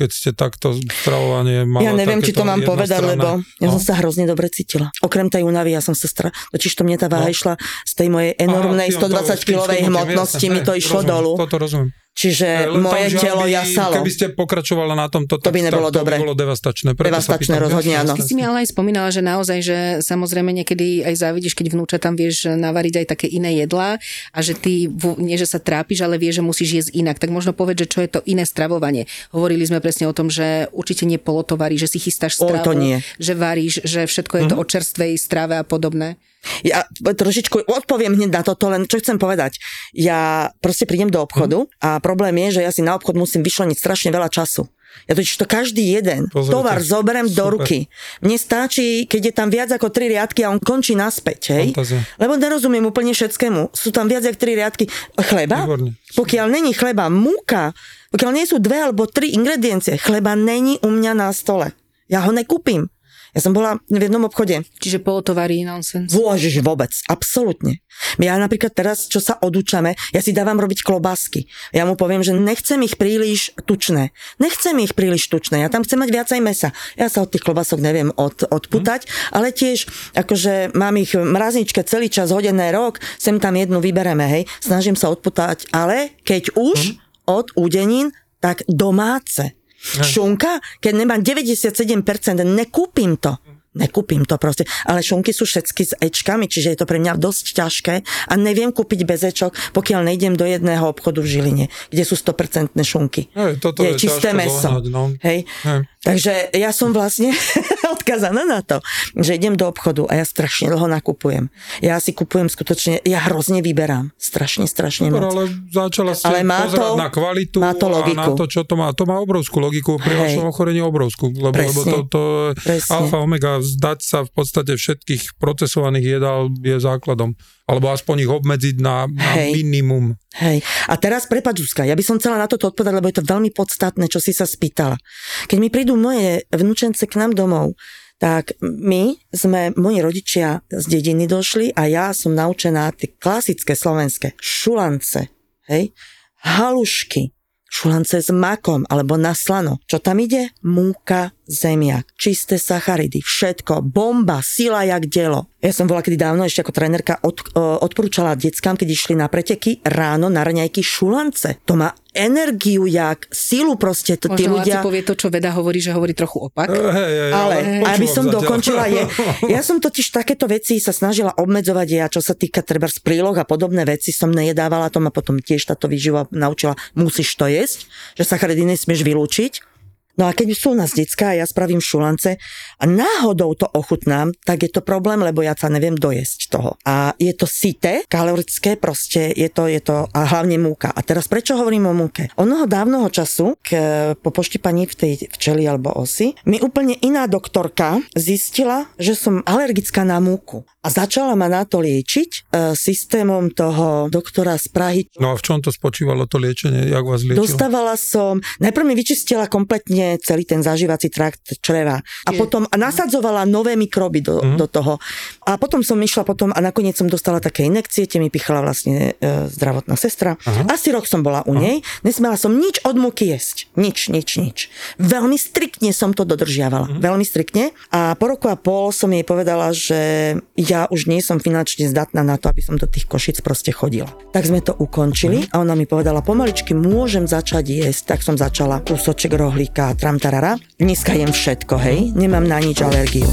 Keď ste takto stravovanie mali. Ja neviem, či to mám povedať, lebo ja no. som sa hrozne dobre cítila. Okrem tej únavy, ja som sa stra... Totiž to mne tá váha no. išla z tej mojej enormnej 120 kilovej hmotnosti, mi to išlo rozumiem, dolu. Toto rozumiem. Čiže Len tam, moje že telo aby- jasalo. Keby ste pokračovala na tomto, To by nebolo tak to dobre. by bolo devastačné. Preto Devastačné pýtam. rozhodne, áno. Ty si mi ale aj spomínala, že naozaj, že samozrejme niekedy aj závidíš, keď vnúča tam vieš navariť aj také iné jedlá a že ty nie, že sa trápiš, ale vieš, že musíš jesť inak. Tak možno povedz, že čo je to iné stravovanie. Hovorili sme presne o tom, že určite nie polotovarí, že si chystáš O, stravu, to nie. že varíš, že všetko je to o čerstvej strave a podobné. Ja trošičku odpoviem hneď na toto, len čo chcem povedať. Ja proste prídem do obchodu a problém je, že ja si na obchod musím vyšleniť strašne veľa času. Ja totiž to každý jeden Pozrite. tovar zoberiem do Super. ruky. Mne stačí, keď je tam viac ako tri riadky a on končí naspäť, hej? Fantázia. Lebo nerozumiem úplne všetkému. Sú tam viac ako tri riadky. Chleba? Výborne. Pokiaľ není chleba, múka, pokiaľ nie sú dve alebo tri ingrediencie, chleba není u mňa na stole. Ja ho nekúpim. Ja som bola v jednom obchode. Čiže polotovarí nonsense. Vôžiš vôbec, absolútne. Ja napríklad teraz, čo sa odúčame, ja si dávam robiť klobásky. Ja mu poviem, že nechcem ich príliš tučné. Nechcem ich príliš tučné, ja tam chcem mať viacej mesa. Ja sa od tých klobások neviem od, odputať, ale tiež, akože mám ich v mrazničke celý čas hodené rok, sem tam jednu vybereme, hej. Snažím sa odputať, ale keď už od údenín, tak domáce. Šunka, keď nemám 97%, nekúpim to. Nekúpim to proste. Ale šunky sú všetky s ečkami, čiže je to pre mňa dosť ťažké a neviem kúpiť bez ečok, pokiaľ nejdem do jedného obchodu v Žiline, kde sú 100% šunky. Hej, toto je čisté ťažko meso. zohnať, no. Hej. Hej. Takže ja som vlastne odkazaná na to, že idem do obchodu a ja strašne dlho nakupujem. Ja si kupujem skutočne, ja hrozne vyberám. Strašne, strašne Dobre, moc. ale začala ste Ale má to- na kvalitu má to a na logiku. to, čo to má. To má obrovskú logiku, pri vašom ochorení obrovskú. Lebo, lebo to, to Presne. alfa, omega, zdať sa v podstate všetkých procesovaných jedál je základom. Alebo aspoň ich obmedziť na, na Hej. minimum. Hej. A teraz prepáč, Zuzka, ja by som chcela na toto odpovedať, lebo je to veľmi podstatné, čo si sa spýtala. Keď mi prídu moje vnúčence k nám domov, tak my sme, moji rodičia z dediny došli a ja som naučená tie klasické slovenské šulance, hej, halušky, šulance s makom alebo na slano. Čo tam ide? Múka, zemiak, čisté sacharidy, všetko, bomba, sila jak dielo. Ja som bola kedy dávno ešte ako trénerka od, o, odporúčala deckám, keď išli na preteky ráno na raňajky šulance. To má energiu jak silu proste. To, tí Možno ľudia... Laci povie to, čo veda hovorí, že hovorí trochu opak. E, Hej, hej, Ale počúvam aby som zatiaľ. dokončila je, ja som totiž takéto veci sa snažila obmedzovať ja, čo sa týka treba z príloh a podobné veci som nejedávala, to ma potom tiež táto výživa naučila, musíš to jesť, že sacharidy nesmieš vylúčiť. No a keď sú u nás decka a ja spravím šulance a náhodou to ochutnám, tak je to problém, lebo ja sa neviem dojesť toho. A je to syté, kalorické, proste je to, je to a hlavne múka. A teraz prečo hovorím o múke? Onoho dávnoho času, k, po poštípaní v tej včeli alebo osy, mi úplne iná doktorka zistila, že som alergická na múku. A začala ma na to liečiť e, systémom toho doktora z Prahy, No a v čom to spočívalo to liečenie? Jak vás liečilo? Dostávala som, najprv mi vyčistila kompletne celý ten zažívací trakt čreva a potom a nasadzovala nové mikroby do, Mhm. do toho. A potom som išla potom a nakoniec som dostala také inekcie, tie mi pichala vlastne e, zdravotná sestra. Asi rok som bola u nej, nesmela som nič od múky jesť. Nič, nič, nič. Veľmi striktne som to dodržiavala. Mhm. Veľmi striktne. A po roku a pol som jej povedala, že ja už nie som finančne zdatná na to, aby som do tých košic proste chodila. Tak sme to ukončili a ona mi povedala, pomaličky môžem začať jesť. Tak som začala kúsoček rohlíka, tramtarara. Dneska jem všetko, hej, nemám na nič alergiu.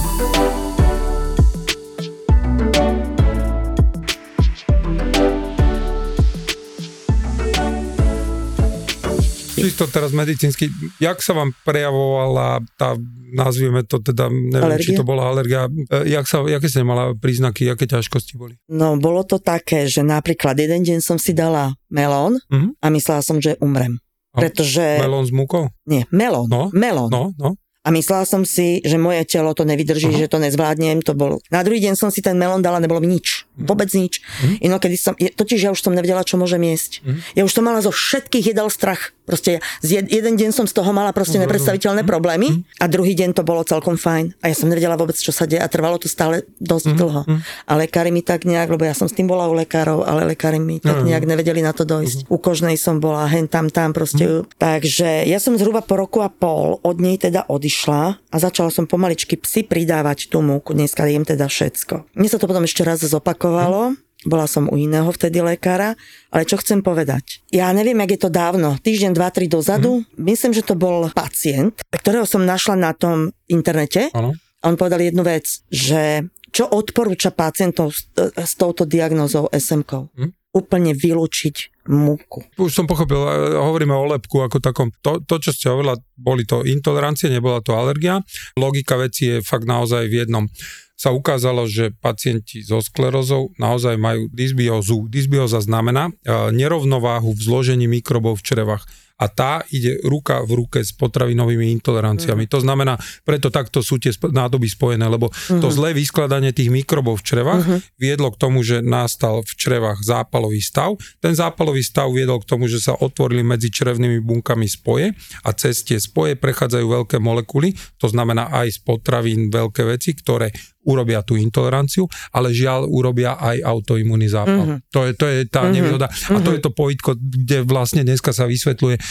Čisto teraz medicínsky, jak sa vám prejavovala tá, nazvieme to teda, neviem, či Alergia? to bola alergia, e, jak sa, jaké ste mala príznaky, aké ťažkosti boli? No, bolo to také, že napríklad jeden deň som si dala melón Mhm. a myslela som, že umrem. A Pretože... Melón s múkou? Nie, melón. No, melón. No, no. A myslela som si, že moje telo to nevydrží, Aha. že to nezvládnem. To bol... Na druhý deň som si ten melón dala, nebolo mi nič. Vôbec nič. Mhm. Inokedy som, totiž ja už som nevedela, čo môžem jesť. Mhm. Ja už som mala zo všetkých jedal strach. Proste jed, jeden deň som z toho mala proste Mhm. nepredstaviteľné problémy a druhý deň to bolo celkom fajn. A ja som nevedela vôbec, čo sa deje a trvalo to stále dosť Mhm. dlho. A lekári mi tak nejak, lebo ja som s tým bola u lekárov, ale lekári mi tak Mhm. nejak nevedeli na to dojsť. U kožnej som bola hen tam, tam proste. Takže ja som zhruba po roku a pol od nej teda odišla a začala som pomaličky psi pridávať tú múku. Dneska jem teda všetko. Mne sa to potom ešte raz zopakovalo bola som u iného vtedy lekára, ale čo chcem povedať? Ja neviem, jak je to dávno, týždeň, dva, tri dozadu, mm. myslím, že to bol pacient, ktorého som našla na tom internete. Ano. A on povedal jednu vec, že čo odporúča pacientov s, s touto diagnózou SMK? Hm? Úplne vylúčiť múku. Už som pochopil, e, hovoríme o lepku ako takom, to, to čo ste hovorila, boli to intolerancie, nebola to alergia. Logika veci je fakt naozaj v jednom sa ukázalo, že pacienti so sklerozou naozaj majú dysbiózu. Dysbióza znamená e, nerovnováhu v zložení mikrobov v črevách a tá ide ruka v ruke s potravinovými intoleranciami. Mm. To znamená, preto takto sú tie nádoby spojené, lebo mm. to zlé vyskladanie tých mikrobov v črevách mm. viedlo k tomu, že nastal v črevách zápalový stav. Ten zápalový stav viedol k tomu, že sa otvorili medzi črevnými bunkami spoje a cez tie spoje prechádzajú veľké molekuly, to znamená aj z potravín veľké veci, ktoré urobia tú intoleranciu, ale žiaľ urobia aj autoimunný zápal. Mm-hmm. To, je, to je tá mm-hmm. nevýhoda. A to je to pojitko, kde vlastne dneska sa vysvetľuje e,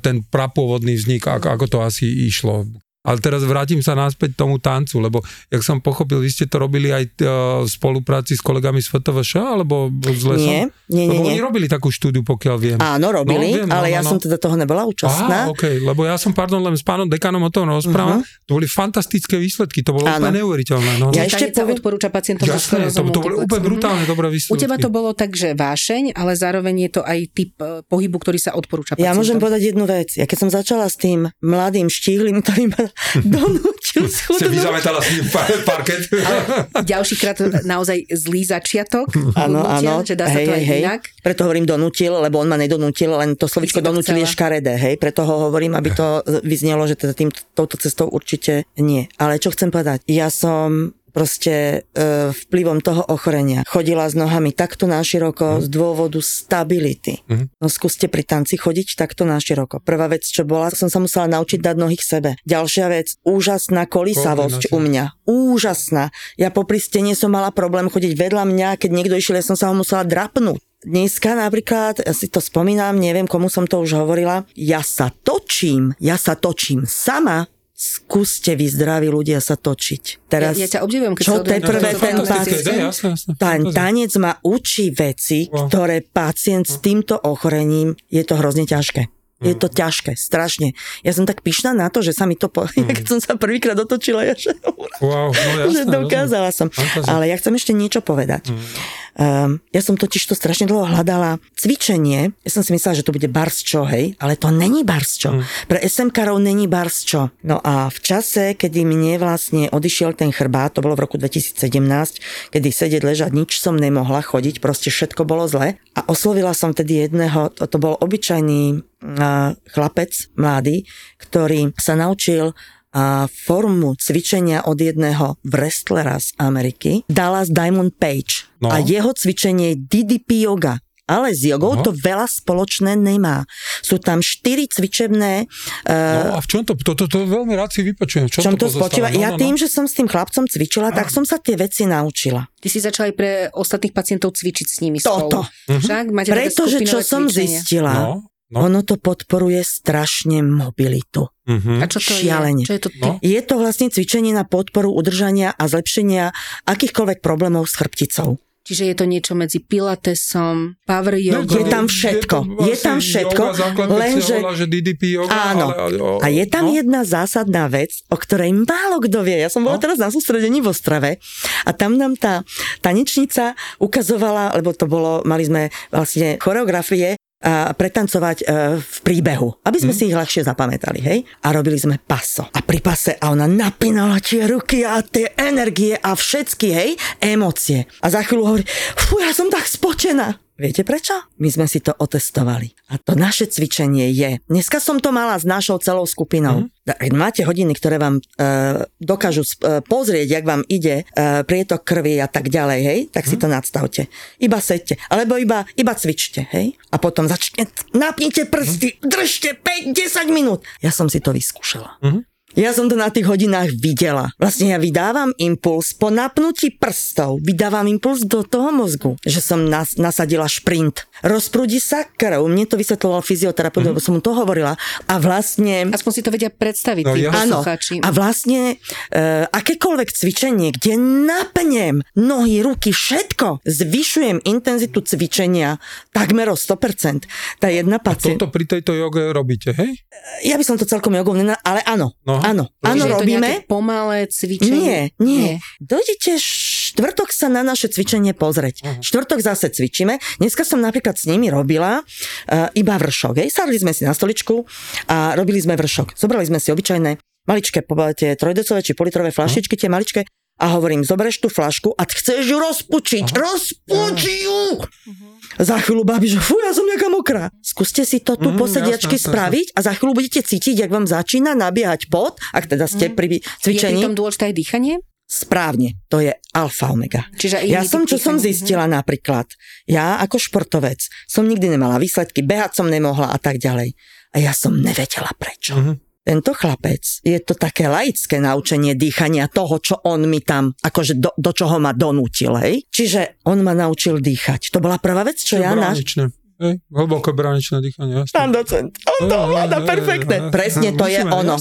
ten prapôvodný vznik, ako, ako to asi išlo. Ale teraz vrátim sa naspäť tomu tancu, lebo jak som pochopil, vy ste to robili aj uh, v spolupráci s kolegami z FTVŠ, alebo s lesom? Nie, nie, nie. Lebo nie. oni robili takú štúdiu, pokiaľ viem. Áno, robili, no, viem, ale no, ja no, som teda toho nebola účastná. Aha, okay, lebo ja som, pardon, len s pánom dekanom o tom rozprával. Uh-huh. To boli fantastické výsledky, to bolo Áno. úplne neuveriteľné. No, ja ešte poviem... odporúča pacientom Jasné, to, to boli úplne brutálne uh-huh. dobré výsledky. U teba to bolo tak, že vášeň, ale zároveň je to aj typ e, pohybu, ktorý sa odporúča pacientom. Ja môžem povedať jednu vec. Ja keď som začala s tým mladým štíhlým, ktorý ma donútil schudnúť. Ste vyzametala s ním parket. ďalší krát naozaj zlý začiatok. Áno, áno. Že dá sa hej, to aj hej. inak. Preto hovorím donútil, lebo on ma nedonútil, len to slovičko donútil je škaredé, hej. Preto ho hovorím, aby to vyznelo, že teda tým, touto cestou určite nie. Ale čo chcem povedať? Ja som proste e, vplyvom toho ochorenia. Chodila s nohami takto náširoko mm. z dôvodu stability. Mm. No skúste pri tanci chodiť takto náširoko. Prvá vec, čo bola, som sa musela naučiť dať nohy k sebe. Ďalšia vec, úžasná kolísavosť u mňa. Úžasná. Ja popri stene som mala problém chodiť vedľa mňa, keď niekto išiel, ja som sa ho musela drapnúť. Dneska napríklad, ja si to spomínam, neviem komu som to už hovorila, ja sa točím, ja sa točím sama skúste vy zdraví ľudia sa točiť. Teraz, ja, ja ťa obdivujem, keď čo teprve ten pacient, ten tanec ma učí veci, ktoré pacient s týmto ochorením, je to hrozne ťažké. Je to ťažké, strašne. Ja som tak pyšná na to, že sa mi to, po... mm. keď som sa prvýkrát otočila, ja, že, wow, no jasné, že dokázala som. Fantazie. Ale ja chcem ešte niečo povedať. Mm. Um, ja som totiž to strašne dlho hľadala cvičenie. Ja som si myslela, že to bude barsčo, hej, ale to není barsčo. Mm. Pre SMK-rov není barsčo. No a v čase, kedy mne vlastne odišiel ten chrbát, to bolo v roku 2017, kedy sedieť, ležať, nič som nemohla chodiť, proste všetko bolo zle. A oslovila som tedy jedného, to, to bol obyčajný chlapec mladý, ktorý sa naučil a formu cvičenia od jedného wrestlera z Ameriky, Dallas Diamond Page. No. A jeho cvičenie je DDP yoga. Ale s jogou no. to veľa spoločné nemá. Sú tam štyri cvičebné... Uh, no a v čom to, to, to, to veľmi rád si vypočujem. V čom, čom to, to spočíva? No, ja no, no. tým, že som s tým chlapcom cvičila, tak som sa tie veci naučila. Ty si začala aj pre ostatných pacientov cvičiť s nimi Toto. spolu. Však máte Pretože čo som zistila, no. No. Ono to podporuje strašne mobilitu. Uh-huh. A čo to Šialene. je? Čo je to No. Je to vlastne cvičenie na podporu udržania a zlepšenia akýchkoľvek problémov s chrbticou. Čiže je to niečo medzi pilatesom, power yoga. Je tam všetko. Je, je tam všetko. Lenže... že DDP yoga, áno. Ale, o, a je tam no? jedna zásadná vec, o ktorej málo kto vie. Ja som bola no? teraz na sústredení v Ostrave a tam nám tá tanečnica ukazovala, lebo to bolo, mali sme vlastne choreografie pretancovať e, v príbehu, aby sme hmm. si ich ľahšie zapamätali, hej? A robili sme paso. A pri pase a ona napínala tie ruky a tie energie a všetky, hej, emócie. A za chvíľu hovorí, fú, ja som tak spočená. Viete prečo? My sme si to otestovali. A to naše cvičenie je. Dneska som to mala s našou celou skupinou. Mm. Máte hodiny, ktoré vám e, dokážu e, pozrieť, jak vám ide e, prietok krvi a tak ďalej, hej? Tak mm. si mhm. to nadstavte. Iba sedte. Alebo iba, iba cvičte, hej? A potom začne, napnite prsty, mm. držte 5-10 minút. Ja som si to vyskúšala. Mm. Ja som to na tých hodinách videla. Vlastne ja vydávam impuls po napnutí prstov, vydávam impuls do toho mozgu, že som nas, nasadila šprint. Rozprúdi sa krv, mne to vysvetloval fyzioterapeut, mm-hmm. lebo som mu to hovorila. A vlastne... Aspoň si to vedia predstaviť, No, tí ja- Áno, a vlastne e, akékoľvek cvičenie, kde napnem nohy, ruky, všetko, zvyšujem intenzitu cvičenia takmer o 100%. Tá jedna A pacientka... toto pri tejto joge robíte, hej? Ja by som to celkom jogou ale áno, No. Áno, áno, robíme. pomalé cvičenie? Nie, nie. Dojdete štvrtok sa na naše cvičenie pozrieť. Mhm. Štvrtok zase cvičíme. Dneska som napríklad s nimi robila uh, iba vršok. Hej. Sadli sme si na stoličku a robili sme vršok. Zobrali sme si obyčajné maličké, po- tie trojdecové či politrové flašičky, tie maličké a hovorím, zoberieš tú flašku a chceš ju rozpučiť. Rozpuči ju! Za chvíľu babi, že fú, ja som nejaká mokrá. Skúste si to tu Mhm, po jasné. spraviť a za chvíľu budete cítiť, jak vám začína nabiehať pot, ak teda ste pri Je pri cvičení. tom dôležité aj dýchanie? Správne, to je alfa omega. Čiže Ja som, čo som zistila napríklad, ja ako športovec som nikdy nemala výsledky, behať som nemohla a tak ďalej. A ja som nevedela prečo. Mhm. Tento chlapec, je to také laické naučenie dýchania toho, čo on mi tam, akože do, do čoho ma donútil, hej? Čiže on ma naučil dýchať. To bola prvá vec, čo Čiže ja náš... Hej, hlboké bráničné dýchanie. Pán docent, on to ovláda perfektne. Presne to je ono.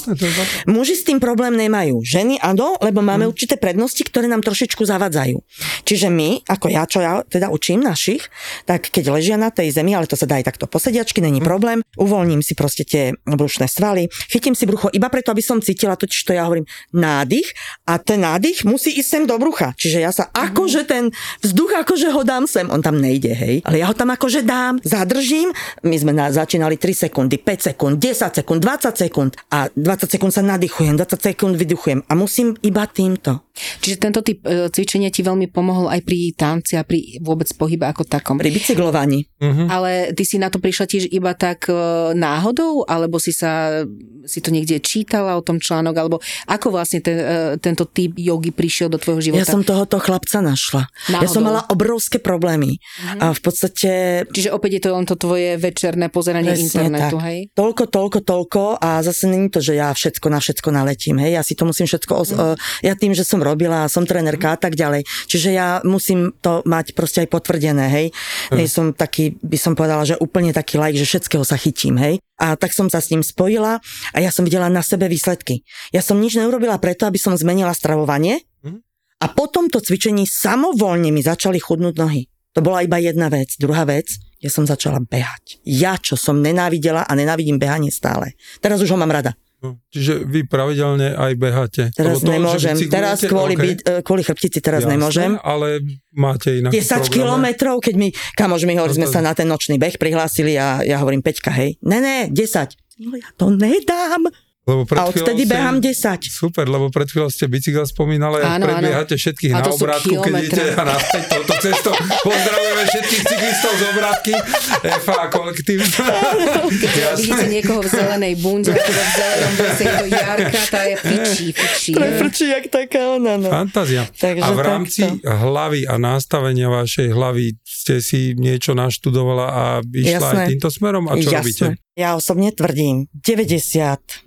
Muži s tým problém nemajú. Ženy áno, lebo máme určité prednosti, ktoré nám trošičku zavadzajú. Čiže my, ako ja, čo ja teda učím našich, tak keď ležia na tej zemi, ale to sa dá aj takto posediačky, není Mhm. problém, uvoľním si proste tie brušné svaly, chytím si brucho iba preto, aby som cítila, totiž to ja hovorím, nádych a ten nádych musí ísť sem do brucha. Čiže ja sa akože ten vzduch, akože ho dám sem, on tam nejde, hej, ale ja ho tam akože dám, zadržím, my sme na, začínali 3 sekundy, 5 sekúnd, 10 sekúnd, 20 sekúnd a 20 sekúnd sa nadýchujem, 20 sekúnd vydychujem a musím iba týmto. Čiže tento typ e, cvičenia ti veľmi pomohol aj pri tanci a pri vôbec pohybe ako takom. Pri bicyklovaní. Mhm. Ale ty si na to prišla tiež iba tak e, náhodou, alebo si sa si to niekde čítala o tom článok, alebo ako vlastne ten, e, tento typ jogy prišiel do tvojho života? Ja som tohoto chlapca našla. Ja Náhodou. som mala obrovské problémy. A v podstate Čiže opäť je to len to tvoje večerné pozeranie Presne internetu, tak. hej? Toľko, toľko, toľko a zase není to, že ja všetko na všetko naletím, hej, ja si to musím všetko, os- Mhm. uh, ja tým, že som robila, som trénerka a tak ďalej, čiže ja musím to mať proste aj potvrdené, hej, Mhm. nie som taký, by som povedala, že úplne taký like, že všetkého sa chytím, hej, a tak som sa s ním spojila a ja som videla na sebe výsledky. Ja som nič neurobila preto, aby som zmenila stravovanie Mhm. a po tomto cvičení samovolne mi začali chudnúť nohy. To bola iba jedna vec. Druhá vec, ja som začala behať. Ja, čo som nenávidela a nenávidím behanie stále. Teraz už ho mám rada. No, Čiže vy pravidelne aj beháte. Teraz to, že nemôžem. Teraz kvôli, OK, byt, e, kvôli chrbtici teraz jasné, nemôžem. Ale máte inak 10 kilometrov, keď mi, kamož mi hovorí, No sme to- sa na ten nočný beh prihlásili a ja hovorím 5, hej. Ne, ne, 10. No ja to nedám. Lebo pred A odtedy behám 10. Super, lebo pred chvíľou ste bicykel spomínali a Áno, áno. predbiehate všetkých A na obrátku, keď idete a naspäť touto cestou. Pozdravujeme všetkých cyklistov z obrátky, FA kolektív. Keď vidíte niekoho v zelenej bunde, ako v zelenom to Jarka, tá je fičí, fičí. To je frčí, jak taká ona, no. Fantázia. Takže a v rámci takto. hlavy a nastavenia vašej hlavy ste si niečo naštudovala a išla Jasné. aj týmto smerom? A čo robíte? Ja osobne tvrdím, 99%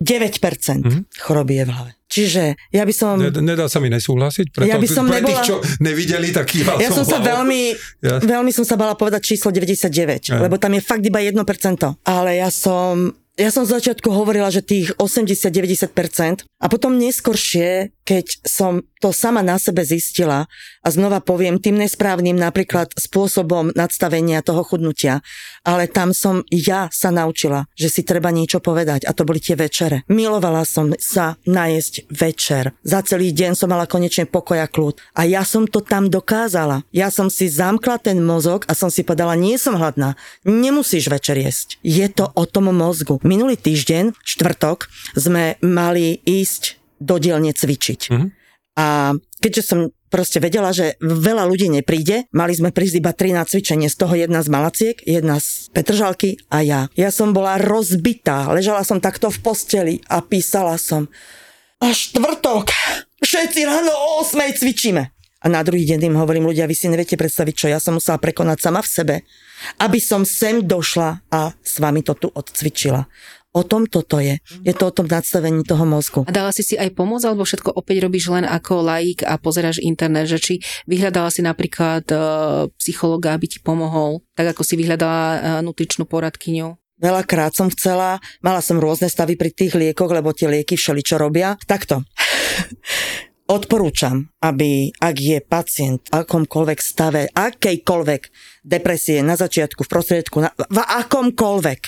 Mhm. choroby je v hlave. Čiže ja by som... Ne- Nedá sa mi nesúhlasiť? Preto, Ja by som pre nebola- tých, čo nevideli, tak kýval Ja som sa veľmi, Jasne. veľmi som sa bala povedať číslo 99, Aj. lebo tam je fakt iba 1%. Ale ja som, ja som z začiatku hovorila, že tých 80-90% a potom neskoršie, keď som to sama na sebe zistila a znova poviem tým nesprávnym napríklad spôsobom nadstavenia toho chudnutia, ale tam som ja sa naučila, že si treba niečo povedať a to boli tie večere. Milovala som sa najesť večer. Za celý deň som mala konečne pokoj a kľud a ja som to tam dokázala. Ja som si zamkla ten mozog a som si povedala, nie som hladná, nemusíš večer jesť. Je to o tom mozgu. Minulý týždeň, štvrtok, sme mali ísť do dielne cvičiť. Mhm. A keďže som proste vedela, že veľa ľudí nepríde, mali sme prísť iba tri na cvičenie, z toho jedna z Malaciek, jedna z Petržalky a ja. Ja som bola rozbitá, ležala som takto v posteli a písala som a štvrtok, všetci ráno o 8 cvičíme. A na druhý deň im hovorím, ľudia, vy si neviete predstaviť, čo ja som musela prekonať sama v sebe, aby som sem došla a s vami to tu odcvičila. O tom toto je. Je to o tom nadstavení toho mozgu. A dala si si aj pomoc, alebo všetko opäť robíš len ako laik a pozeráš internet, že či vyhľadala si napríklad uh, psychologa, aby ti pomohol, tak ako si vyhľadala uh, nutričnú poradkyňu? Veľakrát som chcela, mala som rôzne stavy pri tých liekoch, lebo tie lieky všeli čo robia. Takto. Odporúčam, aby ak je pacient v akomkoľvek stave, akejkoľvek depresie na začiatku, v prostriedku, na, v akomkoľvek,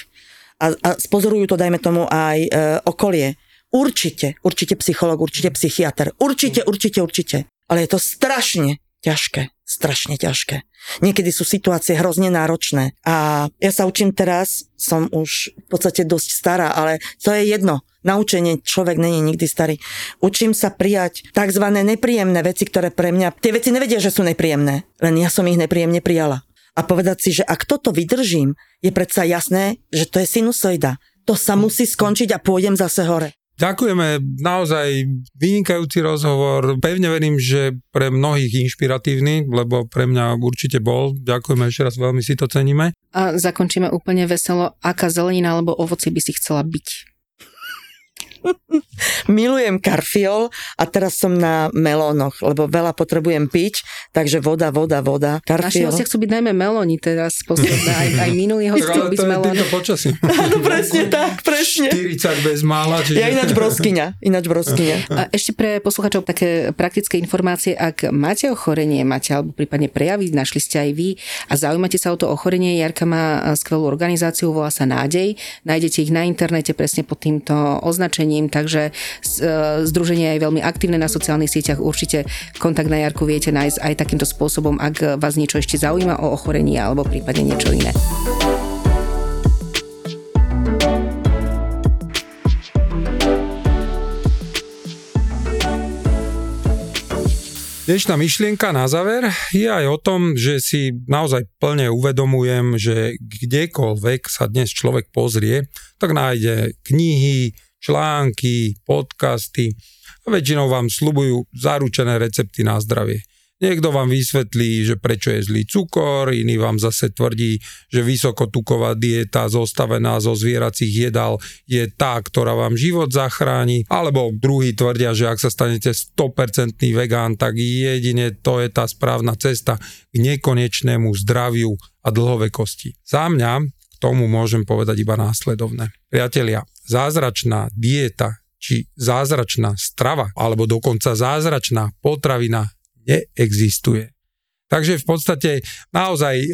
a, a spozorujú to, dajme tomu, aj e, okolie, určite, určite psycholog, určite psychiatr, určite, určite, určite. Ale je to strašne ťažké, strašne ťažké. Niekedy sú situácie hrozne náročné a ja sa učím teraz, som už v podstate dosť stará, ale to je jedno naučenie, človek není nikdy starý. Učím sa prijať tzv. nepríjemné veci, ktoré pre mňa, tie veci nevedia, že sú nepríjemné, len ja som ich nepríjemne prijala. A povedať si, že ak toto vydržím, je predsa jasné, že to je sinusoida. To sa musí skončiť a pôjdem zase hore. Ďakujeme, naozaj vynikajúci rozhovor. Pevne verím, že pre mnohých inšpiratívny, lebo pre mňa určite bol. Ďakujeme ešte raz, veľmi si to ceníme. A zakončíme úplne veselo. Aká zelenina alebo ovoci by si chcela byť? Milujem karfiol a teraz som na melónoch, lebo veľa potrebujem piť, takže voda, voda, voda. Karfiol. Naši hostia chcú byť najmä melóni teraz, posledná, aj, aj minulý host chcú byť melóni. to počasí. presne tak, presne. 40 bez mála. Čiže... Ja ináč broskyňa, ináč broskyňa. A ešte pre posluchačov také praktické informácie, ak máte ochorenie, máte alebo prípadne prejavy, našli ste aj vy a zaujímate sa o to ochorenie, Jarka má skvelú organizáciu, volá sa Nádej. Nájdete ich na internete presne pod týmto označením ochorením, takže e, združenie je veľmi aktívne na sociálnych sieťach. Určite kontakt na Jarku viete nájsť aj takýmto spôsobom, ak vás niečo ešte zaujíma o ochorení alebo prípadne niečo iné. Dnešná myšlienka na záver je aj o tom, že si naozaj plne uvedomujem, že kdekoľvek sa dnes človek pozrie, tak nájde knihy, články, podcasty a väčšinou vám slubujú zaručené recepty na zdravie. Niekto vám vysvetlí, že prečo je zlý cukor, iný vám zase tvrdí, že vysokotuková dieta zostavená zo zvieracích jedál je tá, ktorá vám život zachráni, alebo druhý tvrdia, že ak sa stanete 100% vegán, tak jedine to je tá správna cesta k nekonečnému zdraviu a dlhovekosti. Za mňa tomu môžem povedať iba následovné. Priatelia, zázračná dieta či zázračná strava alebo dokonca zázračná potravina neexistuje. Takže v podstate naozaj e,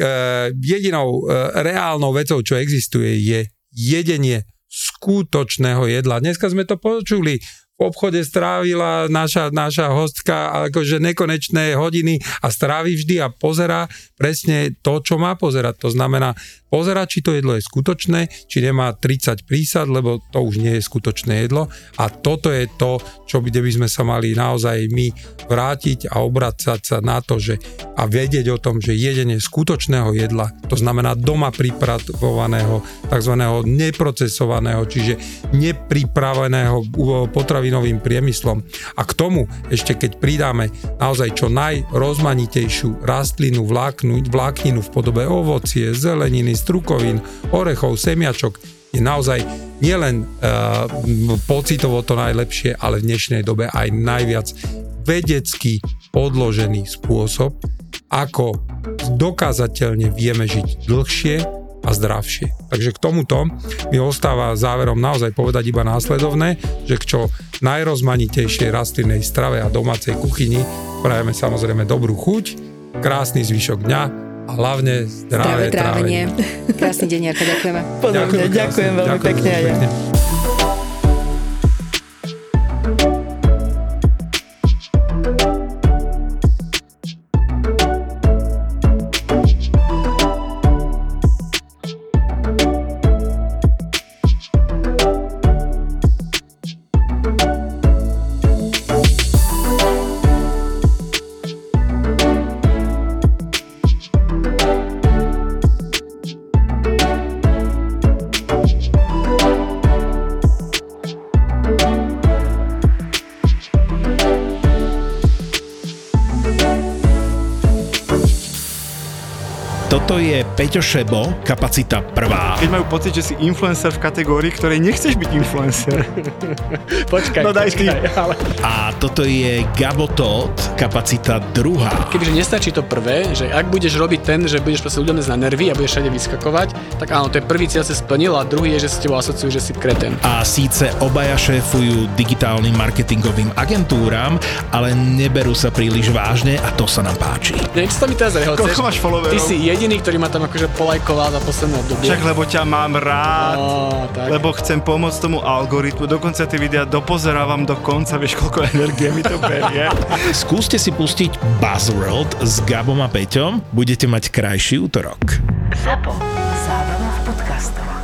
jedinou e, reálnou vecou, čo existuje, je jedenie skutočného jedla. Dneska sme to počuli v obchode strávila naša, naša hostka akože nekonečné hodiny a strávi vždy a pozera presne to, čo má pozerať. To znamená, pozerať, či to jedlo je skutočné, či nemá 30 prísad, lebo to už nie je skutočné jedlo. A toto je to, čo by, by sme sa mali naozaj my vrátiť a obracať sa na to, že a vedieť o tom, že jedenie skutočného jedla, to znamená doma pripravovaného, tzv. neprocesovaného, čiže nepripraveného potravinovým priemyslom. A k tomu ešte keď pridáme naozaj čo najrozmanitejšiu rastlinu vláknu, vlákninu v podobe ovocie, zeleniny, strukovín, orechov, semiačok, je naozaj nielen uh, pocitovo to najlepšie, ale v dnešnej dobe aj najviac vedecky podložený spôsob, ako dokázateľne vieme žiť dlhšie, a zdravšie. Takže k tomuto mi ostáva záverom naozaj povedať iba následovné, že k čo najrozmanitejšej rastlinnej strave a domácej kuchyni prajeme samozrejme dobrú chuť, krásny zvyšok dňa a hlavne zdravé, zdravé trávenie. trávenie. Krásny deň, Jarka, ďakujeme. Podobne, ďakujem, ďakujem veľmi ďakujem pekne. pekne. Peťo Šebo, kapacita prvá. Keď majú pocit, že si influencer v kategórii, ktorej nechceš byť influencer. Počkaj, No daj počkaj, ale A toto je Gabo Todd, kapacita druhá. kebyže nestačí to prvé, že ak budeš robiť ten, že budeš proste ľuďom na nervy a budeš všade vyskakovať, tak áno, to je prvý cieľ sa splnil a druhý je, že sa tebou asociujú, že si kreten. A síce obaja šéfujú digitálnym marketingovým agentúram, ale neberú sa príliš vážne a to sa nám páči. Niečo sa mi teraz. Koľko máš followerov? Ty si jediný, ktorý ma tam akože polajkoval za posledné obdobie. Však lebo ťa mám rád. Á, tak. Lebo chcem pomôcť tomu algoritmu, dokonca tie videá dopozerávam do konca, vieš koľko energie mi to berie. Skúste si pustiť Buzzworld s Gabom a Peťom, budete mať krajší útorok. ZAPO. Zábrná v podcastov.